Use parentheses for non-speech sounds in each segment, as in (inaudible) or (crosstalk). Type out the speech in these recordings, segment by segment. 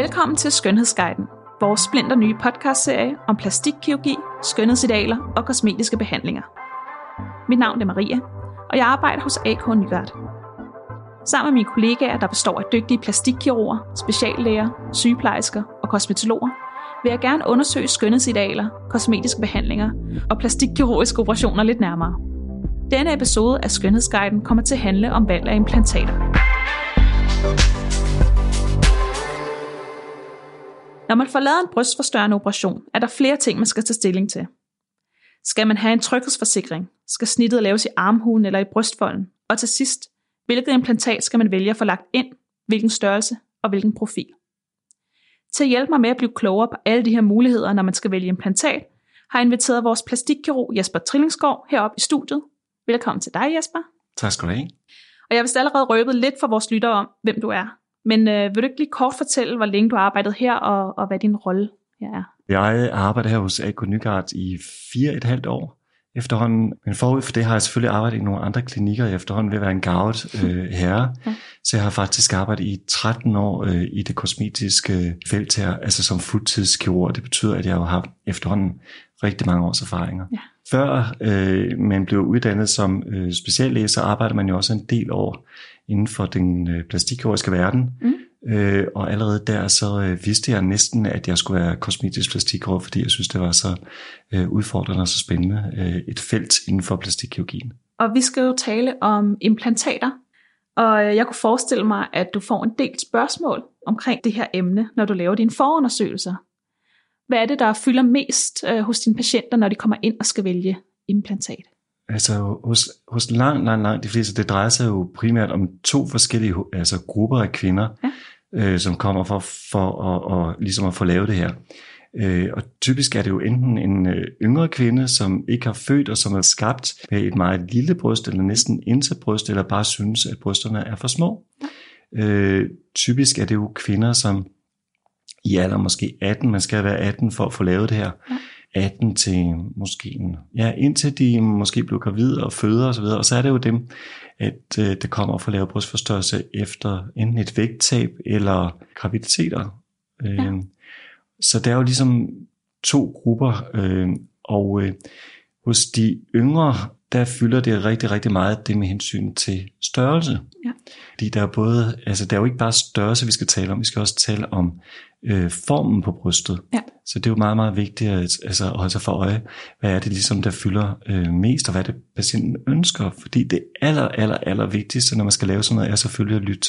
Velkommen til Skønhedsguiden, vores splinter nye podcastserie om plastikkirurgi, skønhedsidealer og kosmetiske behandlinger. Mit navn er Maria, og jeg arbejder hos AK Nygaard. Sammen med mine kollegaer, der består af dygtige plastikkirurger, speciallæger, sygeplejersker og kosmetologer, vil jeg gerne undersøge skønhedsidealer, kosmetiske behandlinger og plastikkirurgiske operationer lidt nærmere. Denne episode af Skønhedsguiden kommer til at handle om valg af implantater. Når man får lavet en brystforstørrende operation, er der flere ting, man skal tage stilling til. Skal man have en tryghedsforsikring? Skal snittet laves i armhulen eller i brystfolden? Og til sidst, hvilket implantat skal man vælge at få lagt ind, hvilken størrelse og hvilken profil? Til at hjælpe mig med at blive klogere på alle de her muligheder, når man skal vælge implantat, har jeg inviteret vores plastikkirurg Jesper Trillingsgaard herop i studiet. Velkommen til dig, Jesper. Tak skal du have. Og jeg vil allerede røbet lidt for vores lyttere om, hvem du er. Men øh, vil du ikke lige kort fortælle, hvor længe du har arbejdet her, og, og hvad din rolle er? Jeg arbejder her hos AK Nygaard i fire et halvt år efterhånden. Men forud for det har jeg selvfølgelig arbejdet i nogle andre klinikker efterhånden ved at være en gavet (laughs) øh, herre. Ja. Så jeg har faktisk arbejdet i 13 år øh, i det kosmetiske felt her, altså som fuldtidskirurg. Det betyder, at jeg har haft efterhånden rigtig mange års erfaringer. Ja. Før øh, man blev uddannet som øh, speciallæge, så arbejder man jo også en del år inden for den øh, plastikkirurgiske verden. Mm. Øh, og allerede der så øh, vidste jeg næsten, at jeg skulle være kosmetisk plastikkirurg, fordi jeg synes, det var så øh, udfordrende og så spændende øh, et felt inden for plastikkirurgien. Og vi skal jo tale om implantater, og øh, jeg kunne forestille mig, at du får en del spørgsmål omkring det her emne, når du laver dine forundersøgelser. Hvad er det, der fylder mest øh, hos dine patienter, når de kommer ind og skal vælge implantat? Altså hos, hos langt, langt, langt de fleste, det drejer sig jo primært om to forskellige altså grupper af kvinder, ja. øh, som kommer for, for at, og, ligesom at få lavet det her. Øh, og typisk er det jo enten en øh, yngre kvinde, som ikke har født og som er skabt med et meget lille bryst, eller næsten intet bryst, eller bare synes, at brysterne er for små. Ja. Øh, typisk er det jo kvinder, som i alder måske 18, man skal være 18 for at få lavet det her. Ja 18 til måske en, ja, indtil de måske bliver gravide og føder osv., og, og så er det jo dem, at øh, det kommer for at lave brystforstørrelse efter enten et vægttab eller graviditeter. Øh, ja. Så der er jo ligesom to grupper, øh, og øh, hos de yngre, der fylder det rigtig, rigtig meget det med hensyn til størrelse. Ja. Fordi der er både, altså der er jo ikke bare størrelse, vi skal tale om, vi skal også tale om øh, formen på brystet. Ja. Så det er jo meget, meget vigtigt at, altså, at holde sig for øje, hvad er det ligesom, der fylder øh, mest, og hvad er det, patienten ønsker. Fordi det aller, aller, aller vigtigste, når man skal lave sådan noget, er selvfølgelig at lytte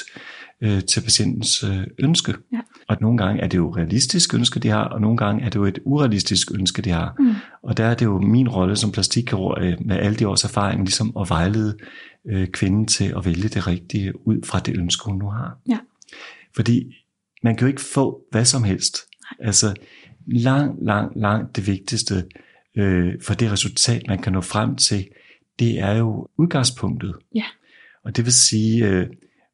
øh, til patientens øh, ønske. Ja. Og nogle gange er det jo realistisk ønske, de har, og nogle gange er det jo et urealistisk ønske, de har. Mm. Og der er det jo min rolle som plastikkirurg øh, med alle de års erfaring, ligesom at vejlede øh, kvinden til at vælge det rigtige ud fra det ønske, hun nu har. Ja. Fordi man kan jo ikke få hvad som helst. Altså langt, langt, langt det vigtigste øh, for det resultat, man kan nå frem til, det er jo udgangspunktet. Ja. Og det vil sige, øh,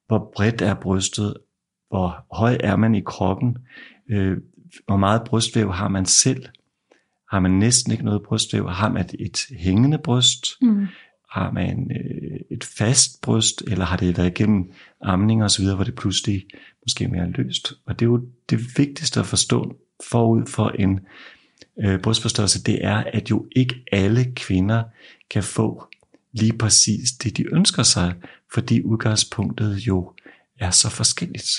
hvor bredt er brystet, hvor høj er man i kroppen, øh, hvor meget brystvæv har man selv, har man næsten ikke noget brystvæv, har man et hængende bryst, mm. har man øh, et fast bryst, eller har det været igennem amning og så videre, hvor det pludselig måske mere løst. Og det er jo det vigtigste at forstå forud for en øh, brystforstørrelse, det er, at jo ikke alle kvinder kan få lige præcis det, de ønsker sig, fordi udgangspunktet jo er så forskelligt.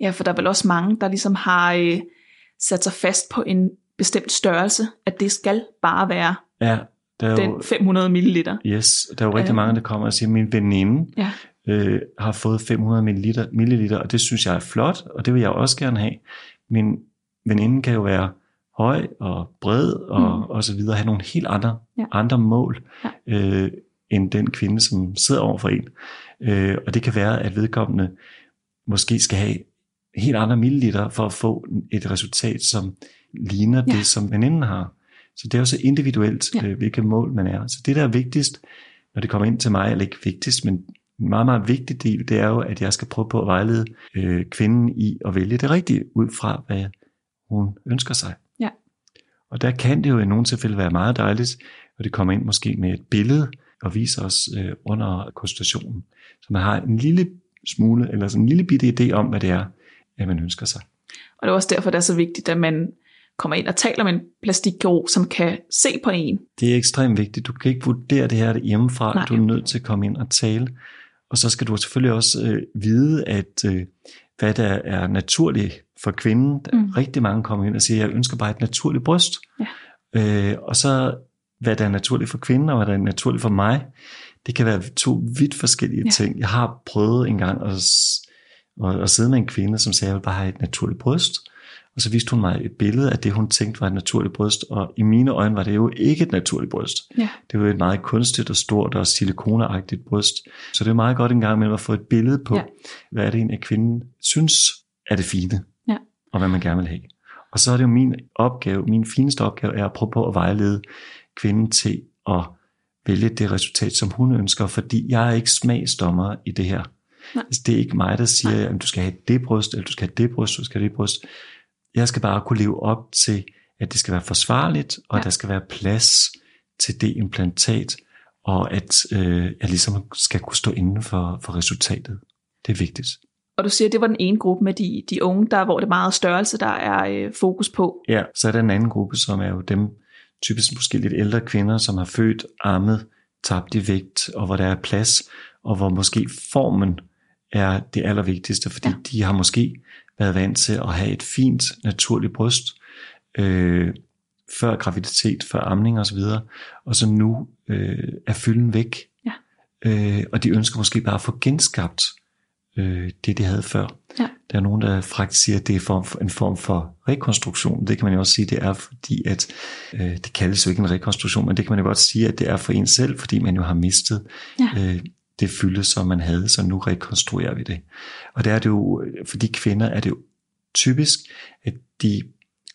Ja, for der er vel også mange, der ligesom har øh, sat sig fast på en bestemt størrelse, at det skal bare være ja, der er den jo, 500 ml. Yes, der er jo rigtig øh. mange, der kommer og siger, min veninde ja. øh, har fået 500 ml, milliliter, og det synes jeg er flot, og det vil jeg også gerne have. Min veninde kan jo være høj og bred og, mm. og så videre, have nogle helt andre, ja. andre mål, ja. øh, end den kvinde, som sidder over for en. Øh, og det kan være, at vedkommende måske skal have helt andre milliliter for at få et resultat, som ligner ja. det, som veninden har. Så det er jo så individuelt, ja. øh, hvilket mål man er. Så det, der er vigtigst, når det kommer ind til mig, eller ikke vigtigst, men en meget, meget vigtig del, det er jo, at jeg skal prøve på at vejlede øh, kvinden i at vælge det rigtige, ud fra hvad hun ønsker sig. Ja. Og der kan det jo i nogle tilfælde være meget dejligt, at det kommer ind måske med et billede, og viser os øh, under konsultationen. Så man har en lille smule, eller sådan en lille bitte idé om, hvad det er, at man ønsker sig. Og det er også derfor, det er så vigtigt, at man kommer ind og taler med en plastikkirurg, som kan se på en. Det er ekstremt vigtigt. Du kan ikke vurdere det her hjemmefra. Nej. Du er nødt til at komme ind og tale. Og så skal du selvfølgelig også øh, vide, at øh, hvad der er naturligt for kvinden. Mm. Rigtig mange kommer ind og siger, jeg ønsker bare et naturligt bryst. Ja. Øh, og så hvad der er naturligt for kvinden, og hvad der er naturligt for mig, det kan være to vidt forskellige ja. ting. Jeg har prøvet engang at, at, at sidde med en kvinde, som sagde, at jeg vil bare have et naturligt bryst. Og så viste hun mig et billede af det, hun tænkte var et naturligt bryst. Og i mine øjne var det jo ikke et naturligt bryst. Ja. Det var et meget kunstigt og stort og silikoneagtigt bryst. Så det er meget godt en gang med at få et billede på, ja. hvad er det en af kvinden synes er det fine. Ja. Og hvad man gerne vil have. Og så er det jo min opgave, min fineste opgave er at prøve på at vejlede kvinden til at vælge det resultat, som hun ønsker, fordi jeg er ikke smagsdommer i det her. Nej. Altså, det er ikke mig, der siger, at du skal have det bryst, eller du skal have det bryst, du skal have det bryst. Jeg skal bare kunne leve op til, at det skal være forsvarligt, og ja. der skal være plads til det implantat, og at øh, jeg ligesom skal kunne stå inden for, for resultatet. Det er vigtigt. Og du siger, at det var den ene gruppe med de, de unge, der hvor det er meget størrelse, der er øh, fokus på. Ja, så er der en anden gruppe, som er jo dem, typisk måske lidt ældre kvinder, som har født, ammet, tabt i vægt, og hvor der er plads, og hvor måske formen er det allervigtigste, fordi ja. de har måske været vant til at have et fint, naturligt bryst, øh, før graviditet, før amning osv., og så nu øh, er fylden væk, ja. øh, og de ønsker måske bare at få genskabt øh, det, de havde før. Ja. Der er nogen, der faktisk siger, at det er form for, en form for rekonstruktion. Det kan man jo også sige, det er fordi, at øh, det kaldes jo ikke en rekonstruktion, men det kan man jo godt sige, at det er for en selv, fordi man jo har mistet ja. øh, det fylde, som man havde, så nu rekonstruerer vi det. Og der er det jo, for de kvinder er det jo typisk, at de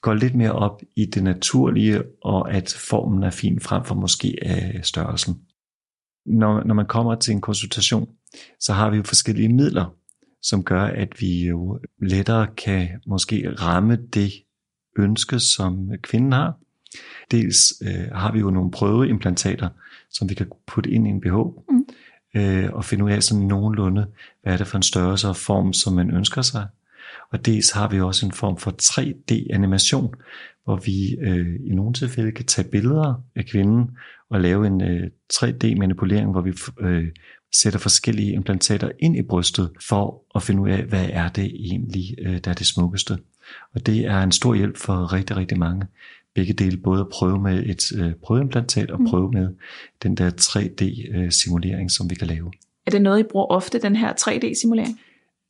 går lidt mere op i det naturlige, og at formen er fin frem for måske af størrelsen. Når, når man kommer til en konsultation, så har vi jo forskellige midler, som gør, at vi jo lettere kan måske ramme det ønske, som kvinden har. Dels øh, har vi jo nogle prøveimplantater, som vi kan putte ind i en BH, mm. øh, og finde ud af sådan nogenlunde, hvad er det for en størrelse og form, som man ønsker sig. Og dels har vi også en form for 3D-animation, hvor vi øh, i nogle tilfælde kan tage billeder af kvinden og lave en øh, 3D-manipulering, hvor vi øh, sætter forskellige implantater ind i brystet for at finde ud af, hvad er det egentlig, øh, der er det smukkeste. Og det er en stor hjælp for rigtig, rigtig mange. Begge dele, både at prøve med et øh, prøveimplantat og mm. prøve med den der 3D-simulering, øh, som vi kan lave. Er det noget, I bruger ofte, den her 3D-simulering?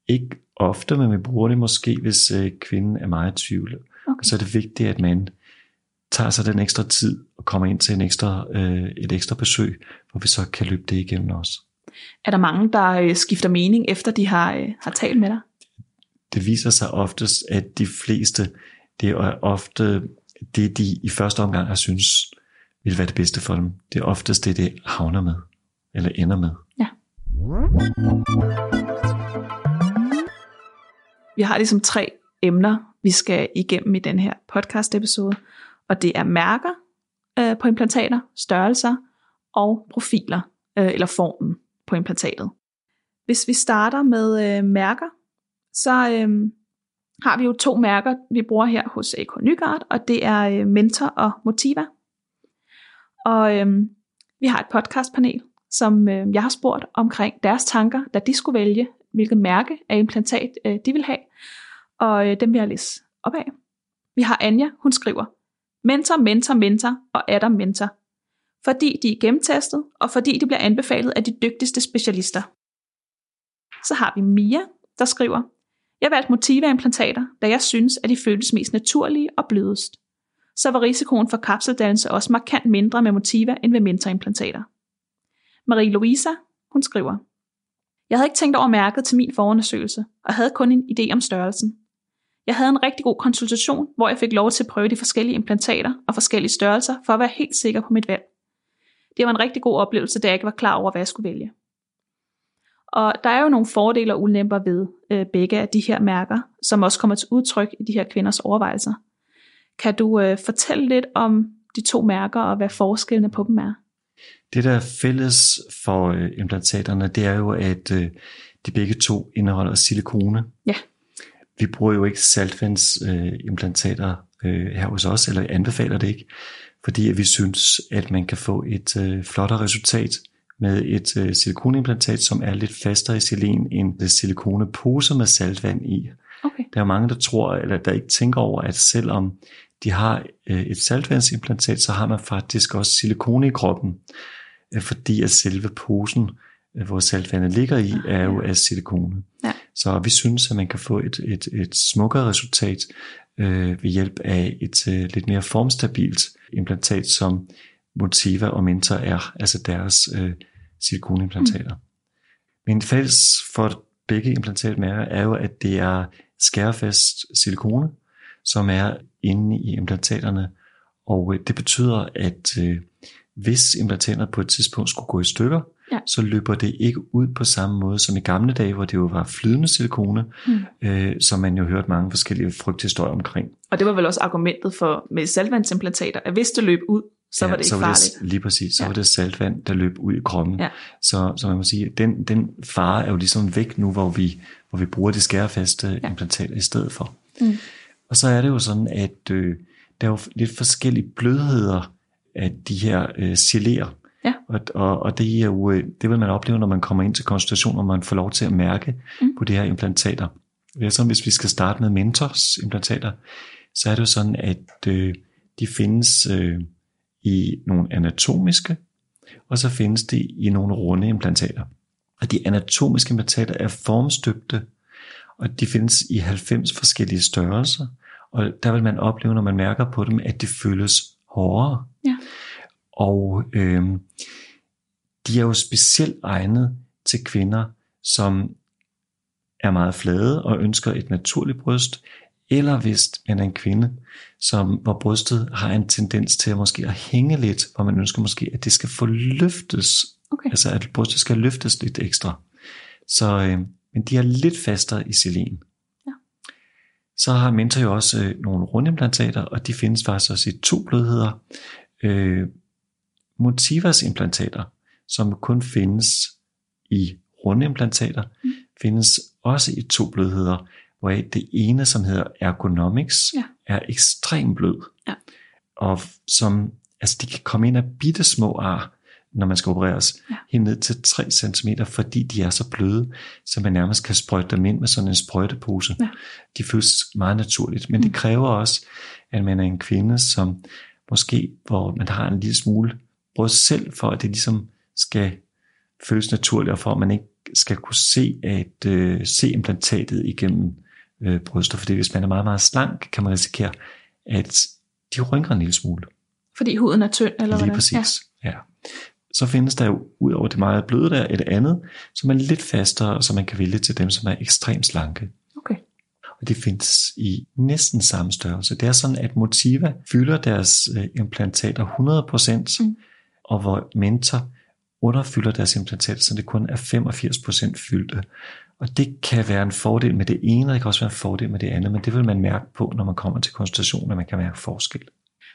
Ikke ofte, men vi bruger det måske, hvis kvinden er meget i tvivl. Okay. Så er det vigtigt, at man tager sig den ekstra tid og kommer ind til en ekstra, et ekstra besøg, hvor vi så kan løbe det igennem også. Er der mange, der øh, skifter mening, efter de har, øh, har talt med dig? Det viser sig oftest, at de fleste, det er ofte det, de i første omgang har synes vil være det bedste for dem. Det er oftest det, det havner med, eller ender med. Ja. Vi har ligesom tre emner, vi skal igennem i den her podcast episode, og det er mærker øh, på implantater, størrelser og profiler, øh, eller formen på implantatet. Hvis vi starter med øh, mærker, så øh, har vi jo to mærker, vi bruger her hos AK Nygaard, og det er øh, Mentor og Motiva. Og øh, vi har et podcastpanel, som øh, jeg har spurgt omkring deres tanker, da de skulle vælge, hvilket mærke af implantat øh, de vil have. Og øh, dem vil jeg læse op af. Vi har Anja, hun skriver, Mentor, mentor, mentor og Adam mentor fordi de er gennemtestet, og fordi de bliver anbefalet af de dygtigste specialister. Så har vi Mia, der skriver, jeg valgte Motiva-implantater, da jeg synes, at de føles mest naturlige og blødest. Så var risikoen for kapseldannelse også markant mindre med Motiva end ved mentorimplantater. Marie-Louisa, hun skriver, jeg havde ikke tænkt over mærket til min forundersøgelse, og havde kun en idé om størrelsen. Jeg havde en rigtig god konsultation, hvor jeg fik lov til at prøve de forskellige implantater og forskellige størrelser for at være helt sikker på mit valg. Det var en rigtig god oplevelse, da jeg ikke var klar over, hvad jeg skulle vælge. Og der er jo nogle fordele og ulemper ved øh, begge af de her mærker, som også kommer til udtryk i de her kvinders overvejelser. Kan du øh, fortælle lidt om de to mærker og hvad forskellene på dem er? Det, der er fælles for øh, implantaterne, det er jo, at øh, de begge to indeholder silikone. Ja. vi bruger jo ikke saltvandsimplantater øh, her hos os, eller anbefaler det ikke, fordi at vi synes, at man kan få et øh, flottere resultat med et øh, silikonimplantat, som er lidt fastere i selen end det silikonepose med saltvand i. Okay. Der er mange, der tror, eller der ikke tænker over, at selvom de har øh, et saltvandsimplantat, så har man faktisk også silikone i kroppen, øh, fordi at selve posen, øh, hvor saltvandet ligger i, er jo af silikone. Ja. Så vi synes, at man kan få et, et, et smukkere resultat øh, ved hjælp af et øh, lidt mere formstabilt implantat, som Motiva og Mentor er, altså deres øh, silikonimplantater. Mm. Men fælles for begge implantatmærker er jo, at det er skærefast silikone, som er inde i implantaterne, og øh, det betyder, at øh, hvis implantaterne på et tidspunkt skulle gå i stykker, Ja. så løber det ikke ud på samme måde som i gamle dage, hvor det jo var flydende silikone, Mm. øh, som man jo hørt mange forskellige frygthistorier omkring. Og det var vel også argumentet for med saltvandsimplantater, at hvis det løb ud, så var det ikke så var farligt. Det, lige præcis, så Ja. ja. var det saltvand, der løb ud i kroppen. Ja. Så, så man må sige, den, den fare er jo ligesom væk nu, hvor vi, hvor vi bruger de skærefaste Ja. ja. implantater i stedet for. Mm. Og så er det jo sådan, at øh, der er jo lidt forskellige blødheder af de her øh, geléer. Ja. Og, og, og det, er jo, øh, det vil man opleve, når man kommer ind til konsultation, og man får lov til at mærke Mm. på de her implantater. Er sådan, hvis vi skal starte med Mentors implantater, så er det jo sådan, at øh, de findes øh, i nogle anatomiske, og så findes det i nogle runde implantater. Og de anatomiske implantater er formstøbte, og de findes i 90 forskellige størrelser, og der vil man opleve, når man mærker på dem, at de føles hårdere. Ja. Og øh, de er jo specielt egnet til kvinder, som er meget flade og ønsker et naturligt bryst, eller hvis man er en kvinde, som, hvor brystet har en tendens til at måske at hænge lidt, hvor man ønsker måske, at det skal få løftes, Okay. altså at brystet skal løftes lidt ekstra. Så, øh, men de er lidt fastere i selen. Ja. Så har Mentor jo også øh, nogle rundimplantater, og de findes faktisk også i to blødheder. Øh, Motivas implantater, som kun findes i rundimplantater, Mm. mm. findes også i to blødheder, hvor det ene, som hedder Ergonomics, Ja. er ekstremt blød. Ja. Og som, altså de kan komme ind af bitte små ar, når man skal opereres, Ja. helt ned til 3 cm, fordi de er så bløde, så man nærmest kan sprøjte dem ind med sådan en sprøjtepose. Ja. De føles meget naturligt, men det Mm. kræver også, at man er en kvinde, som måske, hvor man har en lille smule bryst selv, for at det ligesom skal føles naturligt, og for at man ikke skal kunne se, at øh, se implantatet igennem øh, bryster, fordi hvis man er meget, meget slank, kan man risikere, at de rynker en lille smule. Fordi huden er tynd, eller Lige hvordan? præcis. Ja. ja. Så findes der jo, ud over det meget bløde der, et andet, som er lidt fastere, som man kan vælge til dem, som er ekstremt slanke. Okay. Og det findes i næsten samme størrelse. Det er sådan, at Motiva fylder deres øh, implantater 100%, Mm. Og hvor Mentor underfylder deres implantater, så det kun er 85% fyldte. Og det kan være en fordel med det ene, og det kan også være en fordel med det andet, men det vil man mærke på, når man kommer til konsultation, at man kan mærke forskel.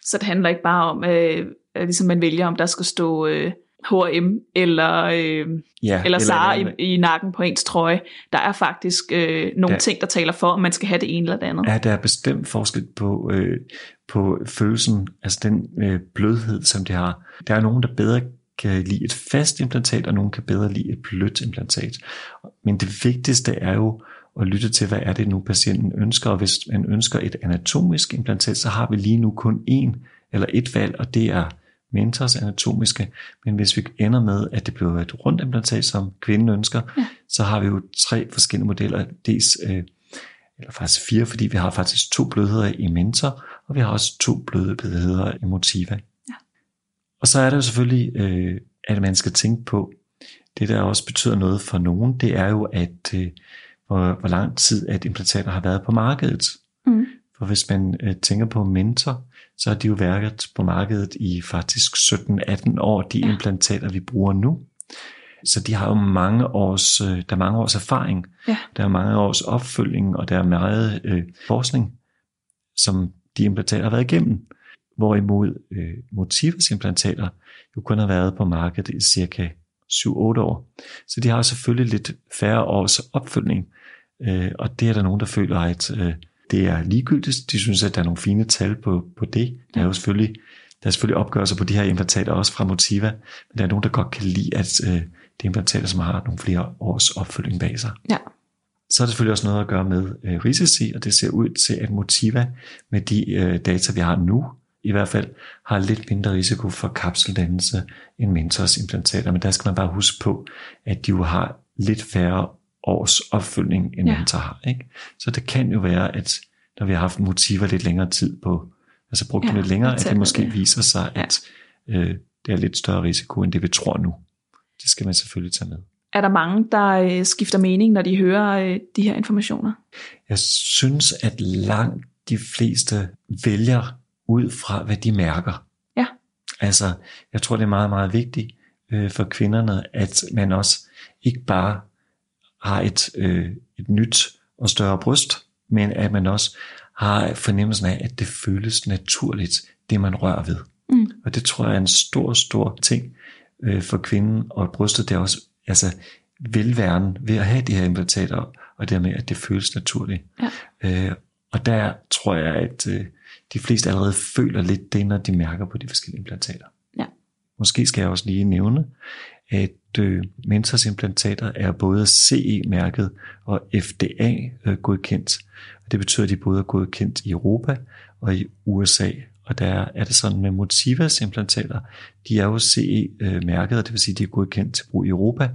Så det handler ikke bare om, øh, at ligesom man vælger, om der skal stå øh, H&M eller, øh, Ja, eller eller- i, i nakken på ens trøje. Der er faktisk øh, nogle Ja. ting, der taler for, om man skal have det ene eller det andet. Ja, der er bestemt forskel på, øh, på følelsen, altså den øh, blødhed, som de har. Der er nogen, der bedre kan lide et fast implantat, og nogen kan bedre lide et blødt implantat. Men det vigtigste er jo at lytte til, hvad er det nu patienten ønsker, og hvis man ønsker et anatomisk implantat, så har vi lige nu kun én eller et valg, og det er Mentors anatomiske, men hvis vi ender med, at det bliver et rundt implantat, som kvinden ønsker, Ja. ja. så har vi jo tre forskellige modeller. Dels øh, eller faktisk fire, fordi vi har faktisk to blødheder i Mentor, og vi har også to bløde blødheder i Motiva. Ja. Og så er det jo selvfølgelig, øh, at man skal tænke på, det der også betyder noget for nogen, det er jo, at øh, hvor, hvor lang tid at implantater har været på markedet. Mm. For hvis man øh, tænker på Mentor, så har de jo været på markedet i faktisk 17-18 år, de ja. implantater, vi bruger nu. Så de har jo mange års, øh, der er mange års erfaring, Ja. der er mange års opfølging, og der er meget øh, forskning, som de implantater har været igennem. Hvorimod øh, Motivas implantater jo kun har været på markedet i cirka 7-8 år. Så de har selvfølgelig lidt færre års opfølgning, Øh, og det er der nogen, der føler, at øh, det er ligegyldigt. De synes, at der er nogle fine tal på, på det. Der er jo selvfølgelig, der er selvfølgelig opgørelser på de her implantater, også fra Motiva, men der er nogen, der godt kan lide, at øh, det er implantater, som har nogle flere års opfølging bag sig. Ja. Så er det selvfølgelig også noget at gøre med øh, risici, og det ser ud til, at Motiva med de øh, data, vi har nu, i hvert fald har lidt mindre risiko for kapseldannelse end Mentors implantater. Men der skal man bare huske på, at de jo har lidt færre års opfølgning, end ja. Mentor har. Ikke? Så det kan jo være, at når vi har haft motiver lidt længere tid på, altså brugt ja, dem lidt længere, at det måske det. viser sig, at øh, det er lidt større risiko, end det vi tror nu. Det skal man selvfølgelig tage med. Er der mange, der øh, skifter mening, når de hører øh, de her informationer? Jeg synes, at langt de fleste vælger ud fra, hvad de mærker. Ja. Altså, jeg tror, det er meget, meget vigtigt øh, for kvinderne, at man også ikke bare har et, øh, et nyt og større bryst, men at man også har fornemmelsen af, at det føles naturligt, det man rører ved. Mm. Og det tror jeg er en stor, stor ting øh, for kvinden, og brystet det er også altså, velværen ved at have de her implantater, og dermed at det føles naturligt. Ja. Øh, og der tror jeg, at øh, de fleste allerede føler lidt det, når de mærker på de forskellige implantater. Ja. Måske skal jeg også lige nævne, at øh, Mentors implantater er både CE-mærket og FDA-godkendt. Øh, og det betyder, at de både er godkendt i Europa og i USA. Og der er det sådan med Motivas implantater, de er jo CE-mærket, og det vil sige, at de er godkendt til brug i Europa,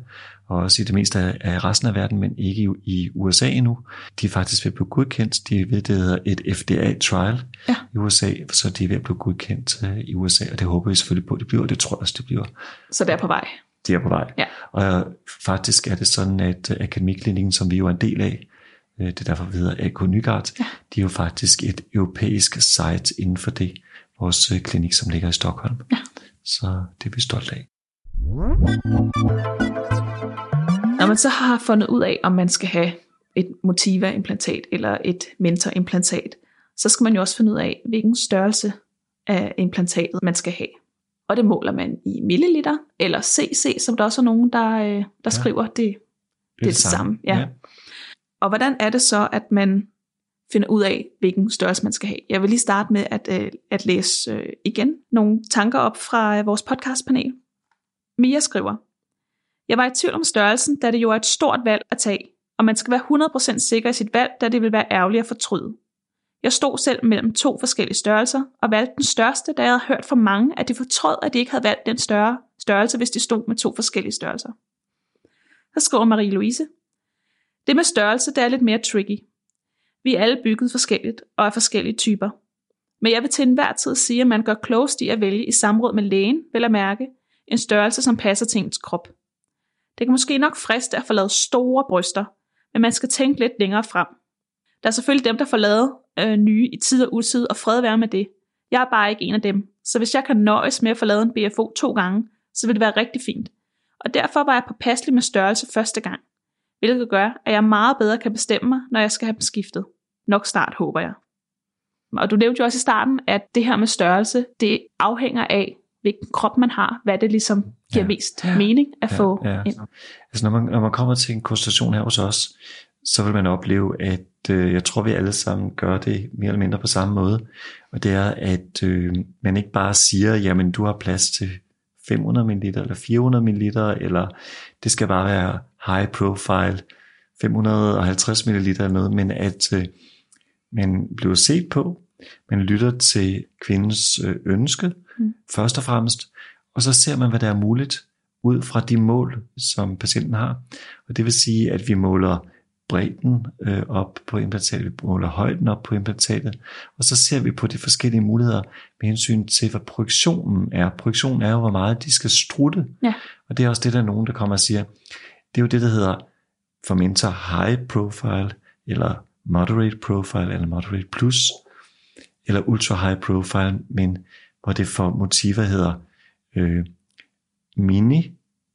og også i det meste af resten af verden, men ikke i USA endnu. De er faktisk ved at blive godkendt. De er ved, det hedder et FDA-trial ja. i USA, så de er ved at blive godkendt øh, i USA, og det håber vi selvfølgelig på, at det bliver, og det tror jeg også, det bliver. Så det er på vej? Det er på vej. Ja. Og faktisk er det sådan, at Akademiklinikken, som vi jo er en del af, øh, det er derfor, vi hedder AK Nygaard, ja. de er jo faktisk et europæisk site inden for det, vores øh, klinik, som ligger i Stockholm. Ja. Så det er vi stolt af. Når man så har fundet ud af, om man skal have et Motiva-implantat eller et Mentor-implantat, så skal man jo også finde ud af, hvilken størrelse af implantatet man skal have. Og det måler man i milliliter, eller cc, som der også er nogen, der, øh, der ja. skriver, det, det, det er det samme. samme. Ja. ja. Og hvordan er det så, at man finder ud af, hvilken størrelse man skal have? Jeg vil lige starte med at, øh, at læse øh, igen nogle tanker op fra øh, vores podcastpanel. Mia skriver, jeg var i tvivl om størrelsen, da det jo er et stort valg at tage, og man skal være 100% sikker i sit valg, da det vil være ærgerligt at fortryde. Jeg stod selv mellem to forskellige størrelser, og valgte den største, da jeg havde hørt fra mange, at de fortrød, at de ikke havde valgt den større størrelse, hvis de stod med to forskellige størrelser. Så skriver Marie-Louise. Det med størrelse, det er lidt mere tricky. Vi er alle bygget forskelligt og er forskellige typer. Men jeg vil til enhver tid sige, at man gør klogest i at vælge i samråd med lægen, vel at mærke, en størrelse, som passer til ens krop. Det kan måske nok friste at få lavet store bryster, men man skal tænke lidt længere frem. Der er selvfølgelig dem, der får lavet øh, nye i tid og utid, og fred være med det. Jeg er bare ikke en af dem, så hvis jeg kan nøjes med at få lavet en BFO to gange, så vil det være rigtig fint. Og derfor var jeg påpasselig med størrelse første gang, hvilket gør, at jeg meget bedre kan bestemme mig, når jeg skal have dem skiftet. Nok snart, håber jeg. Og du nævnte jo også i starten, at det her med størrelse, det afhænger af, hvilken krop man har, hvad det ligesom giver ja. mest ja. mening at ja. få ja. ind. Altså når man, når man kommer til en konstellation her hos os, så vil man opleve, at øh, jeg tror, vi alle sammen gør det mere eller mindre på samme måde. Og det er, at øh, man ikke bare siger, jamen du har plads til 500 ml eller 400 ml, eller det skal bare være high profile 550 ml eller noget, men at øh, man bliver set på, man lytter til kvindens øh, ønske, mm. først og fremmest, og så ser man, hvad der er muligt ud fra de mål, som patienten har. Og det vil sige, at vi måler bredden øh, op på implantatet, vi måler højden op på implantatet, og så ser vi på de forskellige muligheder med hensyn til, hvad projektionen er. Projektionen er jo, hvor meget de skal strutte, ja. og det er også det, der er nogen, der kommer og siger, det er jo det, der hedder for mentor high profile, eller moderate profile, eller moderate plus, eller ultra high profile, men hvor det for motiver hedder øh, mini,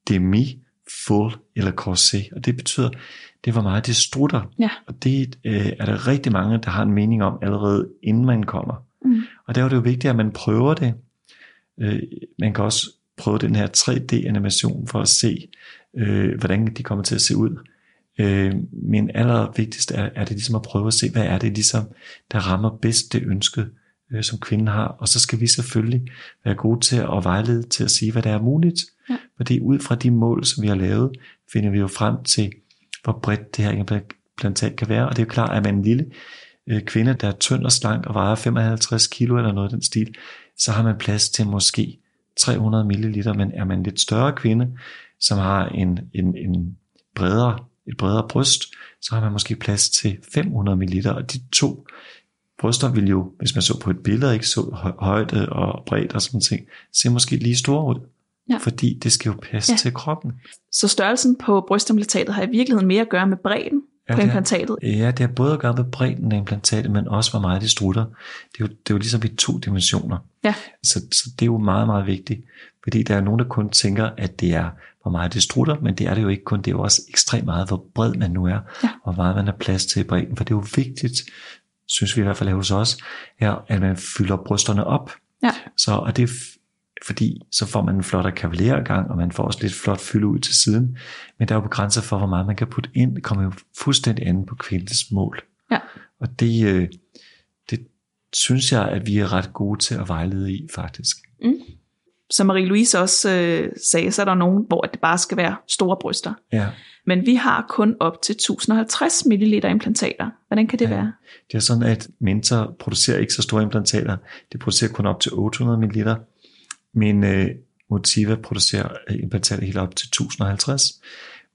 demi, full eller corset. Og det betyder, det er hvor meget det strutter. Ja. Og det øh, er der rigtig mange, der har en mening om allerede inden man kommer. Mm. Og der er det jo vigtigt, at man prøver det. Øh, man kan også prøve den her 3D-animation for at se, øh, hvordan de kommer til at se ud. Øh, men allervigtigst er, er det ligesom at prøve at se, hvad er det ligesom, der rammer bedst det ønske, øh, som kvinden har. Og så skal vi selvfølgelig være gode til at vejlede til at sige, hvad der er muligt. Ja. Fordi ud fra de mål, som vi har lavet, finder vi jo frem til, hvor bredt det her implantat kan være. Og det er jo klart, at man en lille øh, kvinde, der er tynd og slank og vejer 55 kilo eller noget af den stil, så har man plads til måske 300 ml, men er man en lidt større kvinde, som har en, en, en bredere, et bredere bryst, så har man måske plads til 500 ml, og de to bryster vil jo, hvis man så på et billede, ikke så højde og bredt og sådan ting, se måske lige store ud. Ja. Fordi det skal jo passe ja. til kroppen. Så størrelsen på brystimplantatet har i virkeligheden mere at gøre med bredden ja, på implantatet? ja, det har både at gøre med bredden af implantatet, men også hvor meget det strutter. Det er jo, det er jo ligesom i to dimensioner. Ja. Så, så det er jo meget, meget vigtigt. Fordi der er nogen, der kun tænker, at det er, hvor meget det strutter, men det er det jo ikke kun. Det er jo også ekstremt meget, hvor bred man nu er, ja. hvor meget man har plads til i bredden. For det er jo vigtigt, synes vi i hvert fald hos os, er, at man fylder brysterne op. Ja. Så, og det fordi så får man en flot kavalergang, og man får også lidt flot fylde ud til siden. Men der er jo begrænset for, hvor meget man kan putte ind. Det kommer jo fuldstændig an på kvindens mål. Ja. Og det, øh, det synes jeg, at vi er ret gode til at vejlede i, faktisk. Mm. Som Marie-Louise også øh, sagde, så er der nogen, hvor det bare skal være store bryster. Ja. Men vi har kun op til 1050 ml implantater. Hvordan kan det ja. være? Det er sådan, at Mentor producerer ikke så store implantater. Det producerer kun op til 800 ml. Min øh, Motiva producerer øh, implantater helt op til 1050.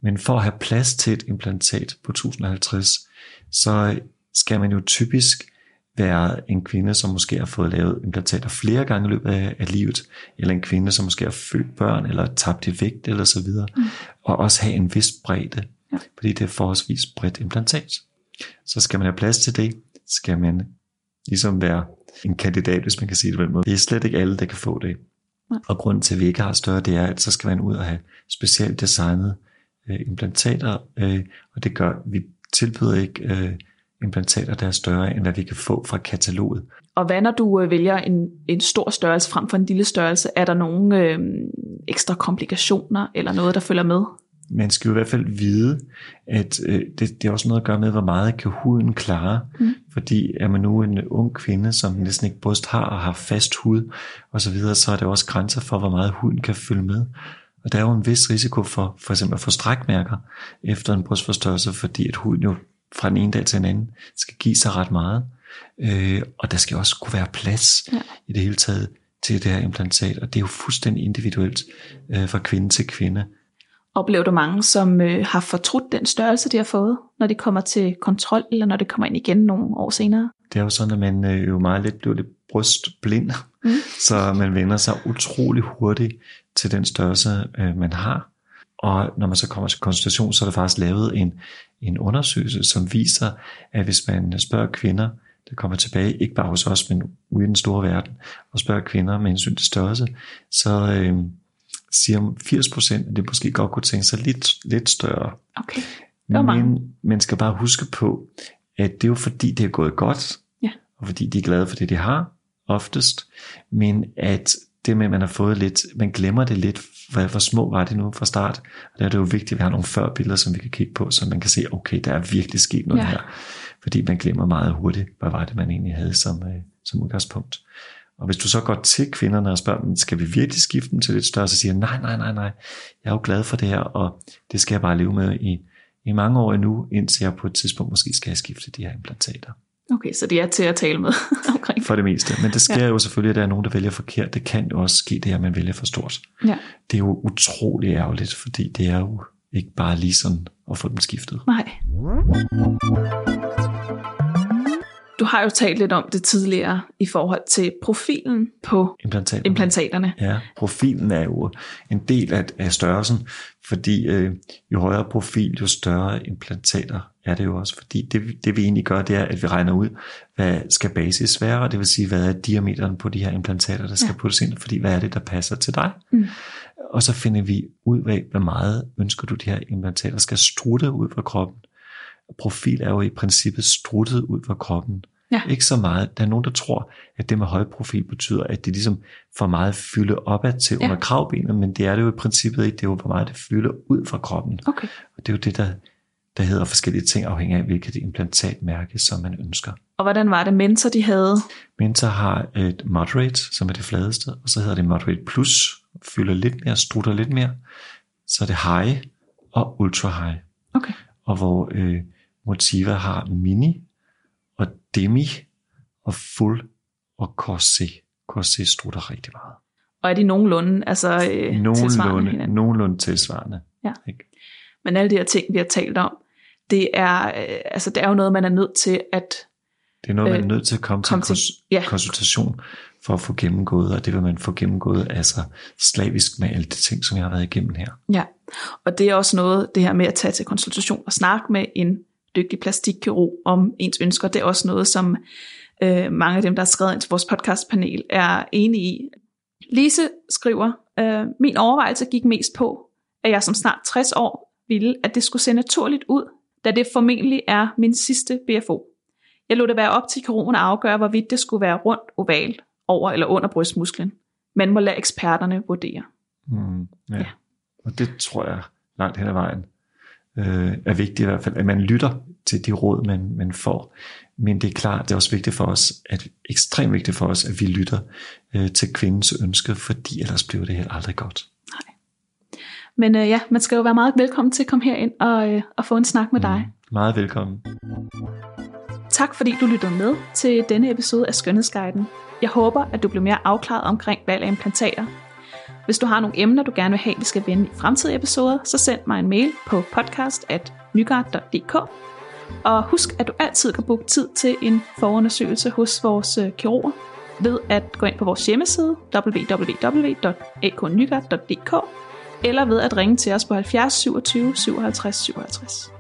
Men for at have plads til et implantat på 1050, så skal man jo typisk være en kvinde, som måske har fået lavet implantater flere gange i løbet af, af livet, eller en kvinde, som måske har født børn, eller tabt i vægt, eller så videre, mm. og også have en vis bredde, ja. fordi det er forholdsvis bredt implantat. Så skal man have plads til det, skal man ligesom være en kandidat, hvis man kan sige det på den måde. Det er slet ikke alle, der kan få det. Og grunden til, at vi ikke har større, det er, at så skal man ud og have specielt designet øh, implantater, øh, og det gør, vi tilbyder ikke øh, implantater, der er større, end hvad vi kan få fra kataloget. Og hvad når du øh, vælger en, en stor størrelse frem for en lille størrelse? Er der nogle øh, ekstra komplikationer eller noget, der følger med? Man skal jo i hvert fald vide, at øh, det, det er også noget at gøre med, hvor meget kan huden klare. Mm. Fordi er man nu en ung kvinde, som næsten ikke bryst har og har fast hud og så videre, så er der også grænser for, hvor meget huden kan følge med. Og der er jo en vis risiko for for eksempel at få strækmærker efter en brystforstørrelse, fordi at huden jo fra den ene dag til den anden skal give sig ret meget. Øh, og der skal også kunne være plads ja. i det hele taget til det her implantat, og det er jo fuldstændig individuelt øh, fra kvinde til kvinde. Oplever du mange, som øh, har fortrudt den størrelse, de har fået, når de kommer til kontrol, eller når det kommer ind igen nogle år senere? Det er jo sådan, at man øh, jo meget lidt bliver lidt brystblind, mm. (laughs) så man vender sig utrolig hurtigt til den størrelse, øh, man har. Og når man så kommer til konsultation, så er der faktisk lavet en, en undersøgelse, som viser, at hvis man spørger kvinder, der kommer tilbage, ikke bare hos os, men ude i den store verden, og spørger kvinder med hensyn til størrelse, så, øh, siger 80 procent, at det måske godt kunne tænke sig lidt, lidt større. Okay. Men man skal bare huske på, at det er jo fordi, det er gået godt, ja. og fordi de er glade for det, de har, oftest, men at det med, at man har fået lidt, man glemmer det lidt, hvor, hvor små var det nu fra start, og der er det jo vigtigt, at vi har nogle førbilleder, som vi kan kigge på, så man kan se, okay, der er virkelig sket noget ja. her, fordi man glemmer meget hurtigt, hvad var det, man egentlig havde som, øh, som udgangspunkt. Og hvis du så går til kvinderne og spørger dem, skal vi virkelig skifte dem til lidt større, så siger nej, nej, nej, nej, jeg er jo glad for det her, og det skal jeg bare leve med i, i mange år endnu, indtil jeg på et tidspunkt måske skal have skiftet de her implantater. Okay, så det er til at tale med (laughs) omkring. For det meste. Men det sker ja. jo selvfølgelig, at der er nogen, der vælger forkert. Det kan jo også ske, det her, man vælger for stort. Ja. Det er jo utrolig ærgerligt, fordi det er jo ikke bare lige sådan at få dem skiftet. Nej. Du har jo talt lidt om det tidligere i forhold til profilen på implantaterne. implantaterne. Ja, profilen er jo en del af, af størrelsen, fordi øh, jo højere profil, jo større implantater er det jo også. Fordi det, det vi egentlig gør, det er, at vi regner ud, hvad skal basis være, og det vil sige, hvad er diameteren på de her implantater, der skal ja. puttes ind, fordi hvad er det, der passer til dig? Mm. Og så finder vi ud af, hvor meget ønsker du, de her implantater skal strutte ud fra kroppen profil er jo i princippet struttet ud fra kroppen. Ja. Ikke så meget. Der er nogen, der tror, at det med høj profil betyder, at det ligesom får meget fylde opad til ja. under kravbenet, men det er det jo i princippet ikke. Det er jo, hvor meget det fylder ud fra kroppen. Okay. Og det er jo det, der, der hedder forskellige ting afhængig af, hvilket implantatmærke, som man ønsker. Og hvordan var det Mentor, de havde? Mentor har et moderate, som er det fladeste, og så hedder det moderate plus, fylder lidt mere, strutter lidt mere. Så er det high og ultra high. Okay. Og hvor øh, Motiva har mini og demi og fuld og corset. Corset strutter rigtig meget. Og er de nogenlunde, altså øh, tilsvarende Nogenlunde, hinanden? nogenlunde tilsvarende. Ja. Ikke? Men alle de her ting, vi har talt om, det er, øh, altså, det er jo noget, man er nødt til at Det er noget, man er Øh, nødt til at komme til, kom en til- kons- ja. konsultation for at få gennemgået, og det vil man få gennemgået altså slavisk med alle de ting, som jeg har været igennem her. Ja, og det er også noget, det her med at tage til konsultation og snakke med en dygtig plastikkirurg om ens ønsker, det er også noget, som øh, mange af dem, der har skrevet ind til vores podcastpanel, er enige i. Lise skriver, øh, min overvejelse gik mest på, at jeg som snart 60 år ville, at det skulle se naturligt ud, da det formentlig er min sidste BFO. Jeg lod det være op til kirurgen at afgøre, hvorvidt det skulle være rundt, oval, over eller under brystmusklen. Man må lade eksperterne vurdere. Mm, ja. Ja. Og det tror jeg langt hen ad vejen øh, er vigtigt i hvert fald, at man lytter til de råd, man, man får. Men det er klart, det er også vigtigt for os, at ekstremt vigtigt for os, at vi lytter øh, til kvindens ønske, fordi ellers bliver det helt aldrig godt. Men øh, ja, man skal jo være meget velkommen til at komme herind og, øh, og få en snak med dig. Mm, meget velkommen. Tak fordi du lyttede med til denne episode af Skønhedsguiden. Jeg håber, at du bliver mere afklaret omkring valg af implantater. Hvis du har nogle emner, du gerne vil have, vi skal vende i fremtidige episoder, så send mig en mail på podcast.nygard.dk. Og husk, at du altid kan booke tid til en forundersøgelse hos vores øh, kirurger ved at gå ind på vores hjemmeside www.aknygaard.dk eller ved at ringe til os på 70 27 57 57.